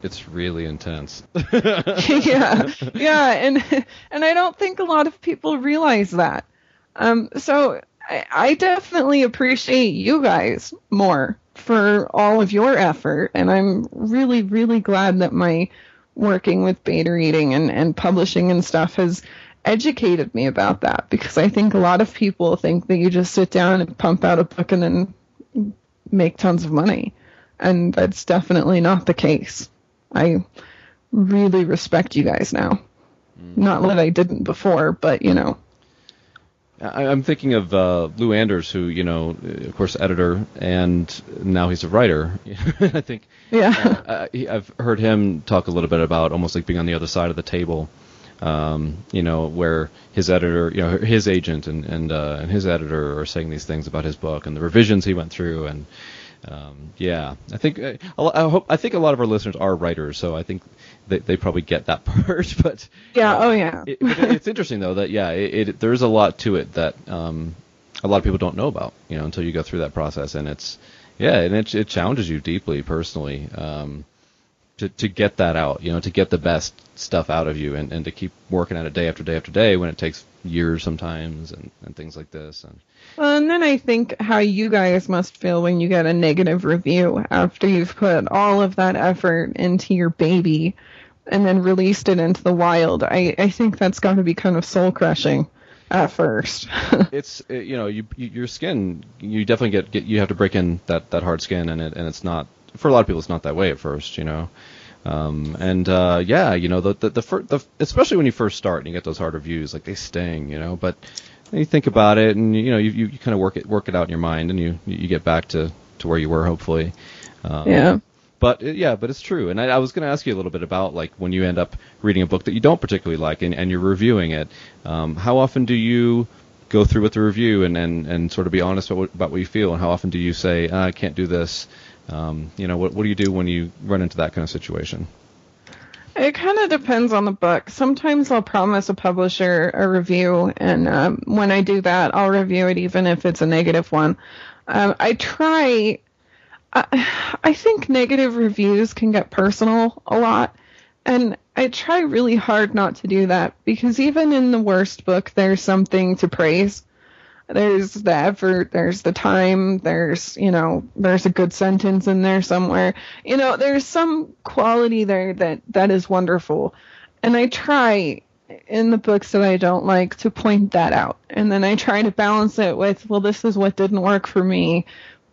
It's really intense. (laughs) (laughs) yeah, yeah, and and I don't think a lot of people realize that. Um, so I, I definitely appreciate you guys more for all of your effort, and I'm really, really glad that my working with beta reading and, and publishing and stuff has educated me about that because I think a lot of people think that you just sit down and pump out a book and then make tons of money. And that's definitely not the case. I really respect you guys now. Not that I didn't before, but you know. I, I'm thinking of uh, Lou Anders, who you know, of course, editor, and now he's a writer. (laughs) I think. Yeah. Uh, he, I've heard him talk a little bit about almost like being on the other side of the table. Um, you know, where his editor, you know, his agent and and uh, and his editor are saying these things about his book and the revisions he went through, and um, yeah, I think uh, a I hope I think a lot of our listeners are writers, so I think they, they probably get that (laughs) part. But Yeah, oh yeah. it, it's interesting though that yeah, it, it there's a lot to it that um, a lot of people don't know about, you know, until you go through that process, and it's yeah, and it it challenges you deeply personally um, to to get that out, you know, to get the best stuff out of you, and, and to keep working at it day after day after day when it takes years sometimes, and, and things like this. And Well, and then I think how you guys must feel when you get a negative review after you've put all of that effort into your baby and then released it into the wild. I, I think that's got to be kind of soul crushing at first. (laughs) it's you know you, you your skin you definitely get, get you have to break in that that hard skin and it and it's not for a lot of people it's not that way at first you know um, and uh, yeah you know the the, the, fir- the especially when you first start and you get those hard reviews like they sting you know but then you think about it and you know you, you, you kind of work it work it out in your mind and you you get back to to where you were hopefully um, yeah. but uh, yeah, but it's true. And I, I was going to ask you a little bit about like when you end up reading a book that you don't particularly like and, and you're reviewing it. Um, how often do you go through with the review and, and, and sort of be honest about what, about what you feel? And how often do you say "Ah, I can't do this? Um, you know, what what do you do when you run into that kind of situation? It kind of depends on the book. Sometimes I'll promise a publisher a review, and um, when I do that, I'll review it even if it's a negative one. Um, I try. I, (sighs) I think negative reviews can get personal a lot, and I try really hard not to do that because even in the worst book, there's something to praise. There's the effort, there's the time, there's, you know, there's a good sentence in there somewhere. You know, there's some quality there that, that is wonderful. And I try in the books that I don't like to point that out. And then I try to balance it with, well, this is what didn't work for me,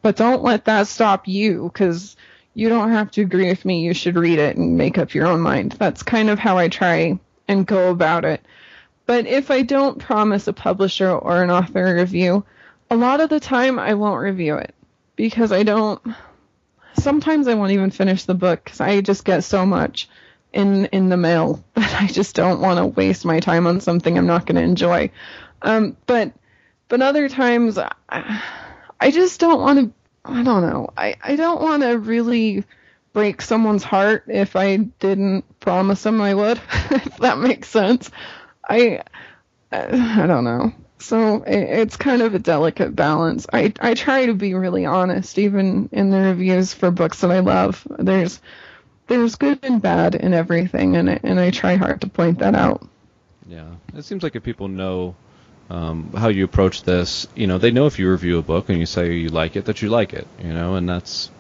but don't let that stop you because you don't have to agree with me. You should read it and make up your own mind. That's kind of how I try and go about it. But if I don't promise a publisher or an author a review, a lot of the time I won't review it because I don't. Sometimes I won't even finish the book because I just get so much in in the mail (laughs) that I just don't want to waste my time on something I'm not going to enjoy. Um, but but other times I, I just don't want to I don't know. I, I don't want to really break someone's heart if I didn't promise them I would, (laughs) if that makes sense. I I don't know. So it, it's kind of a delicate balance. I I try to be really honest, even in the reviews for books that I love. There's there's good and bad in everything, and I, and I try hard to point that out. Yeah, it seems like if people know um, how you approach this, you know, they know if you review a book and you say you like it, that you like it, you know, and that's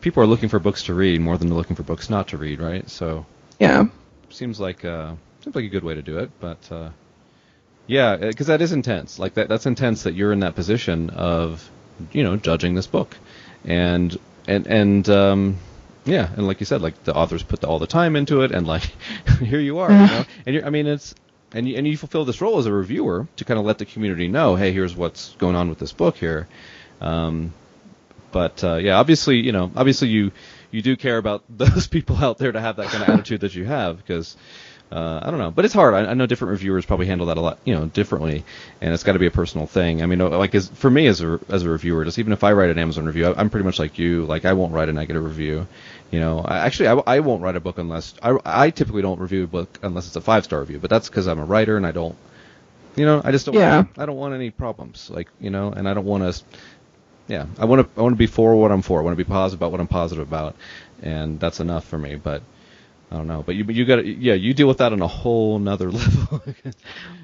people are looking for books to read more than they're looking for books not to read, right? So Yeah. seems like uh, seems like a good way to do it, but uh, yeah, because that is intense. Like that, that's intense that you're in that position of, you know, judging this book, and and and um, yeah, and like you said, like the authors put the, all the time into it, and like (laughs) here you are, you know, (laughs) and you're, I mean it's. And you, and you fulfill this role as a reviewer to kind of let the community know, hey, here's what's going on with this book here. Um, but uh, yeah, obviously, you know, obviously you you do care about (laughs) those people out there to have that kind of attitude that you have because uh, I don't know, but it's hard. I, I know different reviewers probably handle that a lot, you know, differently, and it's got to be a personal thing. I mean, like as, for me as a as a reviewer, just even if I write an Amazon review, I, I'm pretty much like you. Like I won't write a negative review. You know, I, actually, I, I won't write a book unless I, I typically don't review a book unless it's a five star review. But that's because I'm a writer and I don't, you know, I just don't. Yeah. I don't want any problems, like you know, and I don't want to. Yeah, I want to. I want to be for what I'm for. I want to be positive about what I'm positive about, and that's enough for me. But I don't know. But you, you got. Yeah, you deal with that on a whole nother (laughs) level.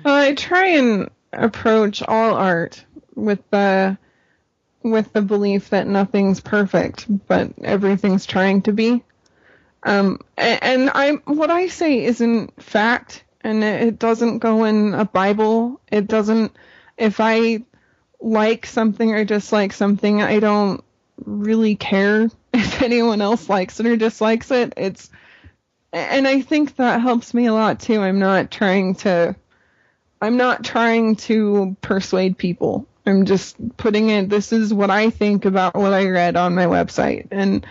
Well, I try and approach all art with the with the belief that nothing's perfect, but everything's trying to be. Um, and I what I say isn't fact, and it it doesn't go in a Bible. It doesn't. If I like something or dislike something, I don't really care (laughs) if anyone else likes it or dislikes it. It's and I think that helps me a lot too. I'm not trying to I'm not trying to persuade people. I'm just putting it this is what I think about what I read on my website and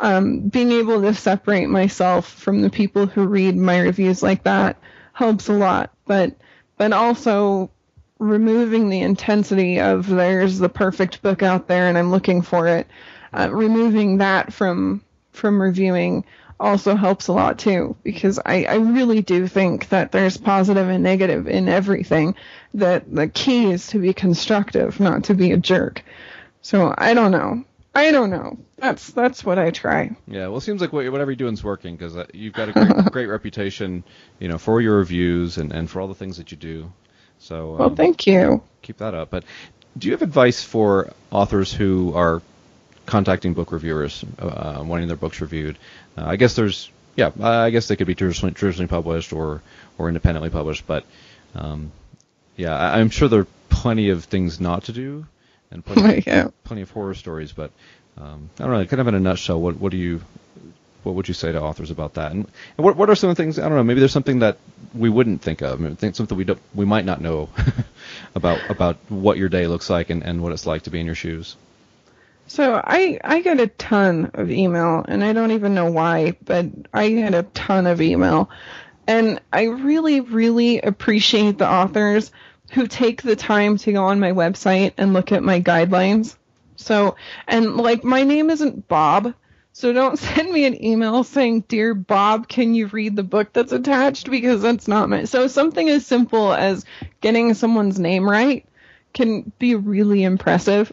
um, being able to separate myself from the people who read my reviews like that helps a lot. But but also removing the intensity of there's the perfect book out there and I'm looking for it. Uh, removing that from from reviewing also helps a lot too because I, I really do think that there's positive and negative in everything. That the key is to be constructive, not to be a jerk. So I don't know. I don't know. That's that's what I try. Yeah, well, it seems like what- whatever you're doing is working because uh, you've got a great, (laughs) great reputation, you know, for your reviews and, and for all the things that you do. So Well, um, thank you. keep that up. But do you have advice for authors who are contacting book reviewers, uh, wanting their books reviewed? Uh, I guess there's, yeah, I guess they could be traditionally, traditionally published or or independently published, but um, yeah, I, I'm sure there are plenty of things not to do and plenty, (laughs) Yeah. plenty of horror stories. But um, I don't know, kind of in a nutshell, what what do you what would you say to authors about that? And, and what what are some of the things? I don't know. Maybe there's something that we wouldn't think of. Maybe think something we don't we might not know (laughs) about about what your day looks like and, and what it's like to be in your shoes. So I I get a ton of email, and I don't even know why, but I get a ton of email, and I really really appreciate the authors who take the time to go on my website and look at my guidelines. So and like my name isn't Bob, so don't (laughs) send me an email saying, "Dear Bob, can you read the book that's attached?" because that's not my. So something as simple as getting someone's name right can be really impressive.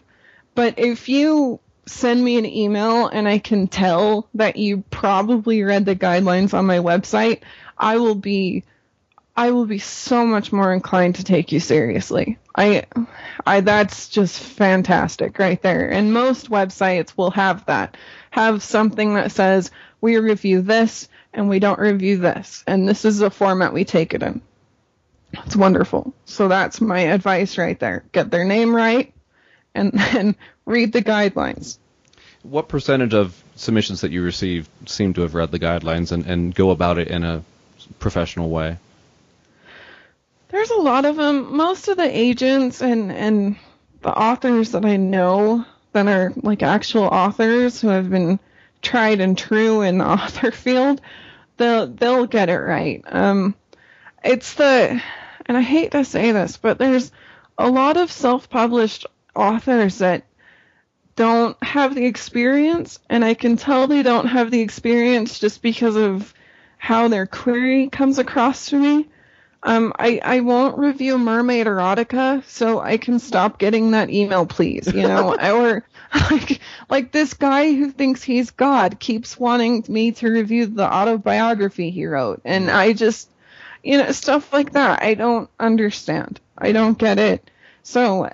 But if you send me an email and I can tell that you probably read the guidelines on my website, I will be I will be so much more inclined to take you seriously. I I that's just fantastic right there. And most websites will have that. Have something that says we review this and we don't review this and this is the format we take it in. It's wonderful. So that's my advice right there. Get their name right and (laughs) then read the guidelines. What percentage of submissions that you receive seem to have read the guidelines and, and go about it in a professional way? There's a lot of them. Most of the agents and and the authors that I know that are like actual authors who have been tried and true in the (laughs) author field, they'll they'll get it right. Um, it's the and I hate to say this, but there's a lot of self-published authors that don't have the experience, and I can tell they don't have the experience just because of how their query comes across to me. Um, I, I won't review Mermaid Erotica, so I can stop getting that email, please. You know, (laughs) or like like this guy who thinks he's God keeps wanting me to review the autobiography he wrote, and I just, you know, stuff like that. I don't understand. I don't get it. So,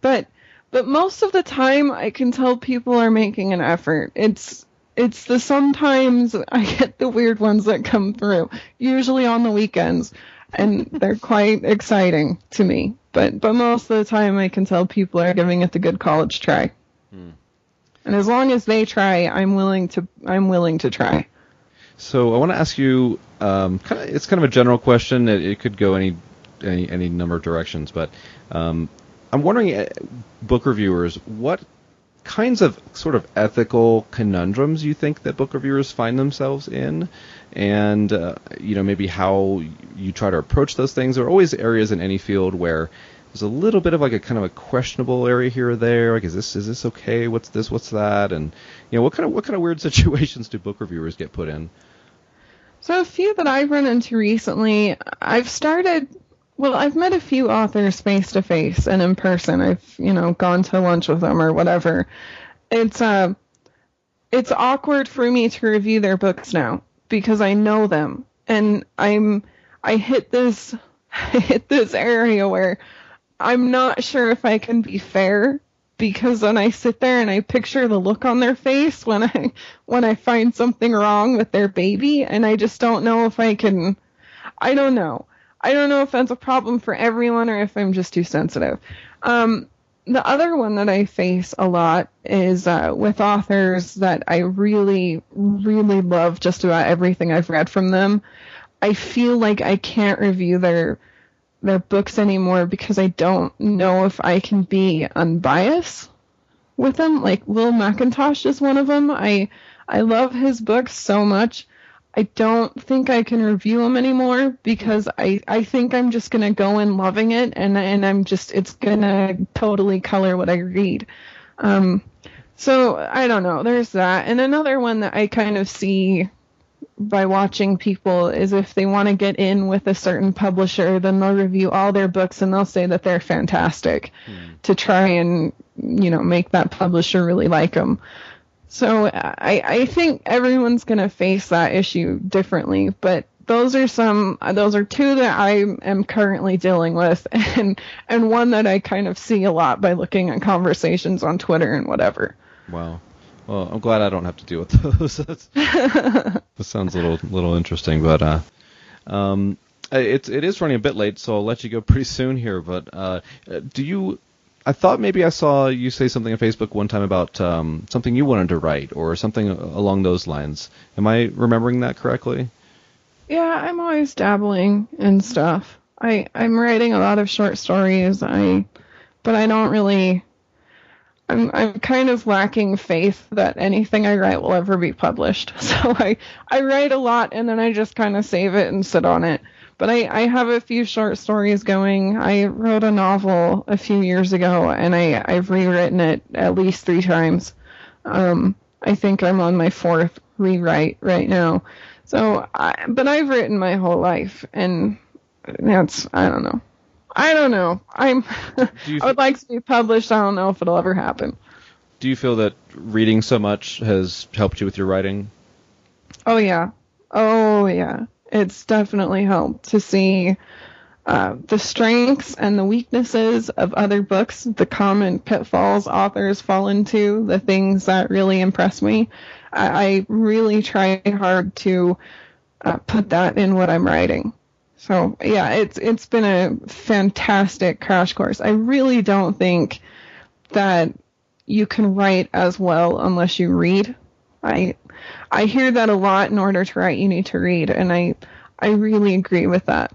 but but most of the time, I can tell people are making an effort. It's it's the sometimes I get the weird ones that come through, usually on the weekends and they're (laughs) quite exciting to me. But but most of the time, I can tell people are giving it the good college try. Hmm. And as long as they try, I'm willing to I'm willing to try. So I want to ask you, um, kind of, it's kind of a general question. It, it could go any, any any number of directions, but um, I'm wondering, uh, book reviewers, what kinds of sort of ethical conundrums you think that book reviewers find themselves in, and uh, you know maybe how you try to approach those things. There are always areas in any field where there's a little bit of like a kind of a questionable area here or there. Like, is this is this okay? What's this? What's that? And you know, what kind of what kind of weird (laughs) situations do book reviewers get put in? So a few that I've run into recently, I've started. Well, I've met a few authors face to face and in person. I've you know gone to lunch with them or whatever. It's uh, it's awkward for me to review their books now because I know them and I'm I hit this (laughs) I hit this area where I'm not sure if I can be fair because when I sit there and I picture the look on their face when I (laughs) when I find something wrong with their baby and I just don't know if I can I don't know. I don't know if that's a problem for everyone or if I'm just too sensitive. Um, the other one that I face a lot is uh, with authors that I really, really love just about everything I've read from them. I feel like I can't review their their books anymore because I don't know if I can be unbiased with them. Like Will McIntosh is one of them. I I love his books so much. I don't think I can review them anymore because I, I think I'm just gonna go in loving it and and I'm just it's gonna totally color what I read. Um, so I don't know. There's that, and another one that I kind of see by watching people is if they want to get in with a certain publisher, then they'll review all their books and they'll say that they're fantastic to try and you know make that publisher really like them. So I, I think everyone's going to face that issue differently, but those are some those are two that I am currently dealing with (laughs) and and one that I kind of see a lot by looking at conversations on Twitter and whatever. Wow. Well, I'm glad I don't have to deal with (laughs) those. (laughs) That sounds a little little interesting, but uh, um, it's it is running a bit late, so I'll let you go pretty soon here. But uh, do you? I thought maybe I saw you say something on Facebook one time about um, something you wanted to write or something along those lines. Am I remembering that correctly? Yeah, I'm always dabbling in stuff. I I'm writing a lot of short stories. I but I don't really I'm I'm kind of lacking faith that anything I write will ever be published. (laughs) So I I write a lot and then I just kind of save it and sit on it. But I I have a few short stories going. I wrote a novel a few years ago and I I've rewritten it at least 3 times. Um I think I'm on my fourth rewrite right now. So I but I've written my whole life and that's I don't know. I don't know. I'm. you (laughs) I would like to be published. I don't know if it'll ever happen. Do you feel that reading so much has helped you with your writing? Oh yeah. Oh yeah. It's definitely helped to see uh, the strengths and the weaknesses of other books, the common pitfalls authors fall into, the things that really impress me. I, I really try hard to uh, put that in what I'm writing. So yeah, it's it's been a fantastic crash course. I really don't think that you can write as well unless you read. I I hear that a lot. In order to write, you need to read, and I I really agree with that.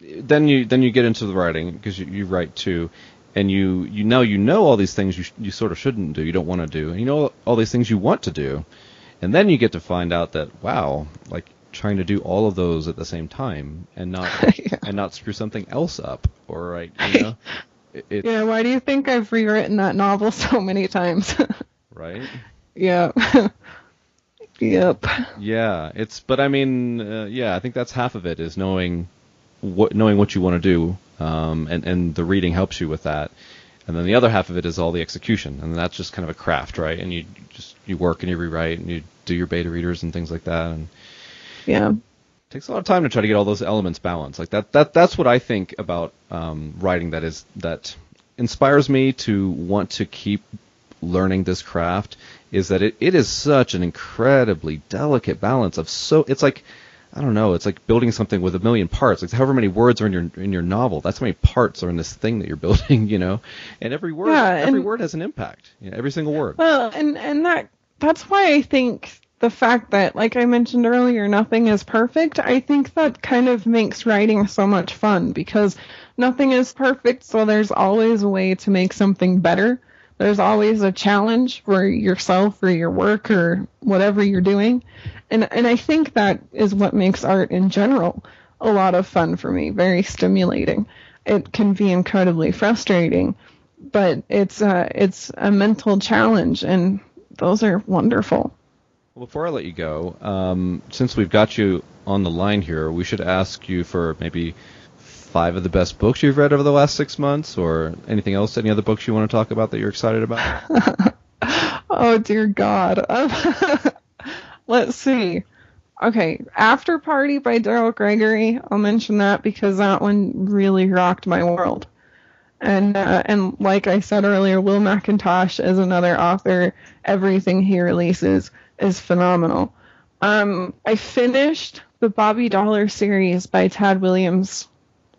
Then you then you get into the writing because you, you write too, and you you know you know all these things you sh- you sort of shouldn't do, you don't want to do, and you know all these things you want to do, and then you get to find out that wow, like trying to do all of those at the same time and not (laughs) Yeah. and not screw something else up or right you know (laughs) it, Yeah, why do you think I've rewritten that novel (laughs) so many times? right? yeah. Yep. Yeah, it's but I mean, uh, yeah, I think that's half of it is knowing what knowing what you want to do, um, and and the reading helps you with that. And then the other half of it is all the execution, and that's just kind of a craft, right? And you just you work and you rewrite and you do your beta readers and things like that, and Yeah. it takes a lot of time to try to get all those elements balanced. Like that that that's what I think about um, writing that is that inspires me to want to keep learning this craft is that it, it is such an incredibly delicate balance of so it's like I don't know, it's like building something with a million parts. Like however many words are in your in your novel, that's how many parts are in this thing that you're (laughs) building, you know. And every word Yeah, every and- word has an impact. You know, every single word. Well, and and that that's why I think the fact that, like I mentioned earlier, nothing is perfect. I think that kind of makes writing so much fun because nothing is perfect, so there's always a way to make something better. There's always a challenge for yourself or your work or whatever you're doing, and and I think that is what makes art in general a lot of fun for me. Very stimulating. It can be incredibly frustrating but it's a it's a mental challenge and those are wonderful Well, before I let you go, um, since we've got you on the line here, we should ask you for maybe five of the best books you've read over the last six months, or anything else, any other books you want to talk about that you're excited about. (laughs) oh dear god. (laughs) Let's see. Okay after party by daryl gregory. I'll mention that because that one really rocked my world. And uh, and like i said earlier will mcintosh is another author. Everything he releases is phenomenal. Um i finished the bobby dollar series by tad williams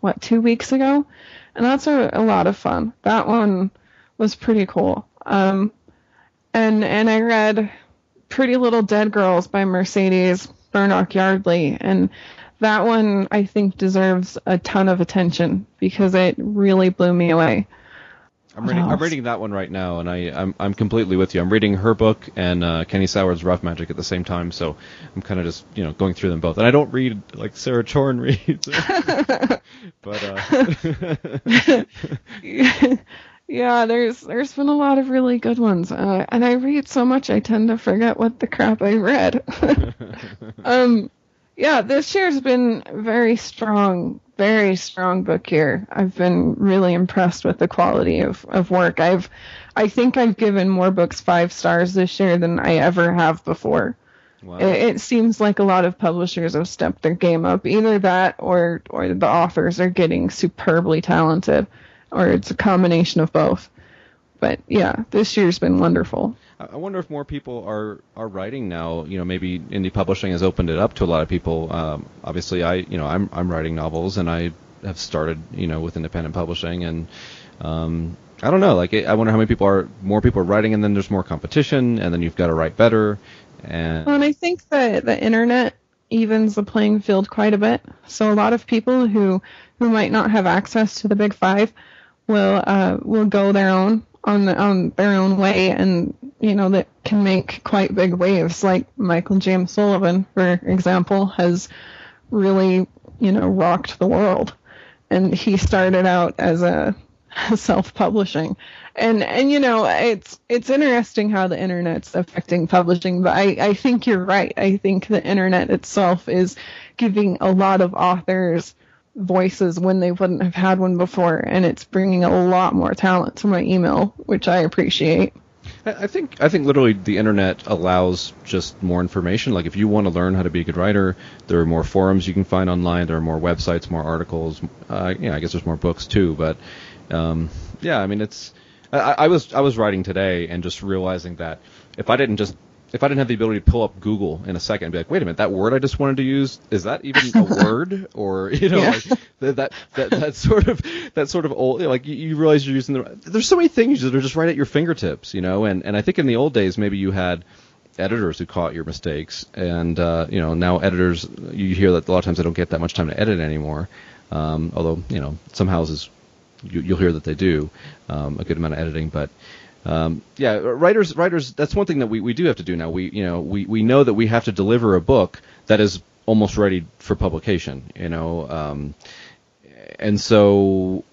what two weeks ago? And that's a, a lot of fun. That one was pretty cool. Um and and I read Pretty Little Dead Girls by Mercedes Murdock Yardley, and that one I think deserves a ton of attention because it really blew me away. I'm reading, I'm reading that one right now, and I, I'm, I'm completely with you. I'm reading her book and uh, Kenny Soward's Rough Magic at the same time, so I'm kind of just you know going through them both. And I don't read like Sarah Chorn (laughs) reads, (laughs) but uh, (laughs) yeah, there's there's been a lot of really good ones, uh, and I read so much I tend to forget what the crap I read. um, yeah, this year's been very strong, very strong book year. I've been really impressed with the quality of, of work. I've, I think I've given more books five stars this year than I ever have before. wow. It, it seems like a lot of publishers have stepped their game up. Either that, or or the authors are getting superbly talented, or it's a combination of both. But yeah, this year's been wonderful. I wonder if more people are are writing now. You know, maybe indie publishing has opened it up to a lot of people. Um, obviously, I you know I'm I'm writing novels and I have started you know with independent publishing and um, I don't know. Like I wonder how many people are more people are writing and then there's more competition and then you've got to write better and Well, and I think that the internet evens the playing field quite a bit. So a lot of people who who might not have access to the big five will uh, will go their own on the, on their own way, and you know that can make quite big waves. Like Michael James Sullivan, for example, has really you know rocked the world, and he started out as (laughs) a self-publishing. And and you know it's it's interesting how the internet's affecting publishing but i i think you're right. I think the internet itself is giving a lot of authors voices when they wouldn't have had one before and it's bringing a lot more talent to my email which i appreciate I think I think literally the internet allows just more information. Like if you want to learn how to be a good writer, there are more forums you can find online. There are more websites, more articles. Uh, yeah, I guess there's more books too. But um, yeah, I mean it's. I, I was I was writing today and just realizing that if I didn't just if I didn't have the ability to pull up Google in a second and be like, wait a minute, that word I just wanted to use is that even a (laughs) word or you know Yeah. like that, that that that sort of that sort of old like you, you realize you're using the there's so many things that are just right at your fingertips you know and and I think in the old days maybe you had editors who caught your mistakes and uh, you know now editors you hear that a lot of times they don't get that much time to edit anymore um, although you know some houses you, you'll hear that they do um, a good amount of editing but um, yeah, writers, writers. That's one thing that we, we do have to do now. We you know we, we know that we have to deliver a book that is almost ready for publication. You know, um, and so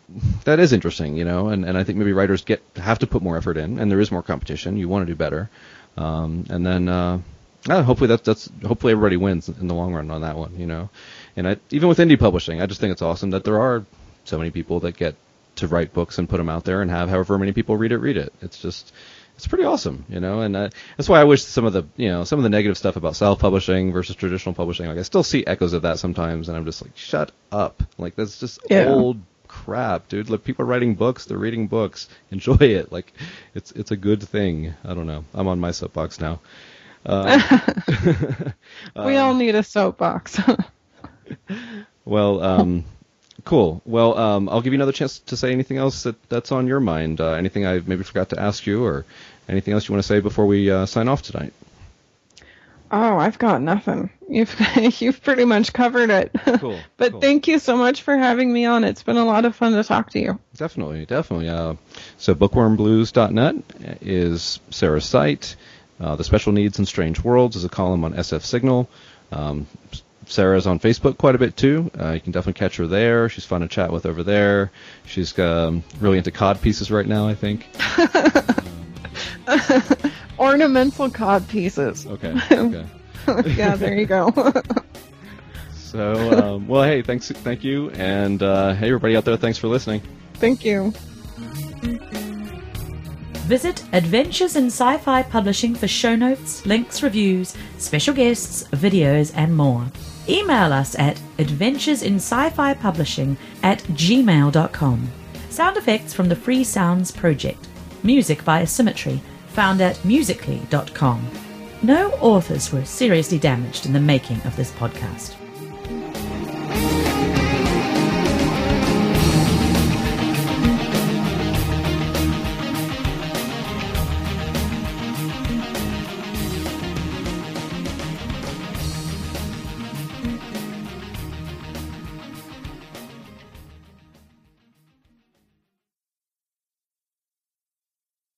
that is interesting, you know, and, and I think maybe writers get have to put more effort in, and there is more competition. You want to do better, um, and then uh, hopefully that's that's hopefully everybody wins in the long run on that one, you know. And I, even with indie publishing, I just think it's awesome that there are so many people that get to write books and put them out there and have however many people read it read it. It's just it's pretty awesome, you know, and uh, that's why I wish some of the you know some of the negative stuff about self publishing versus traditional publishing, like I still see echoes of that sometimes, and I'm just like, shut up, like that's just Yeah. old crap, dude. Like people are writing books, they're reading books, (laughs) enjoy it, like it's it's a good thing. I don't know, I'm on my soapbox now. Uh, (laughs) we all (laughs) need a soapbox. Well, um, cool. Well, um, I'll give you another chance to say anything else that, that's on your mind. Uh, anything I maybe forgot to ask you, or anything else you want to say before we uh, sign off tonight? oh, I've got nothing. You've (laughs) you've pretty much covered it. Cool, (laughs) but cool. thank you so much for having me on. It's been a lot of fun to talk to you. Definitely, definitely. Uh, so bookwormblues.net is Sarah's site. Uh, the Special Needs and Strange Worlds is a column on SF Signal. Um, Sarah's on Facebook quite a bit too. Uh, you can definitely catch her there. She's fun to chat with over there. She's um, really into cod pieces right now, I think. (laughs) Ornamental cod pieces. Okay. (laughs) Okay. yeah, there you go. (laughs) So, um, well, hey, thanks, thank you, and uh, hey, everybody out there, thanks for listening. thank you. Visit Adventures in Sci-Fi Publishing for show notes, links, reviews, special guests, videos, and more. Email us at adventuresinscifi publishing at gmail.com. Sound effects from the Free Sounds Project. Music by Symmetry, found at musically.com. No authors were seriously damaged in the making of this podcast.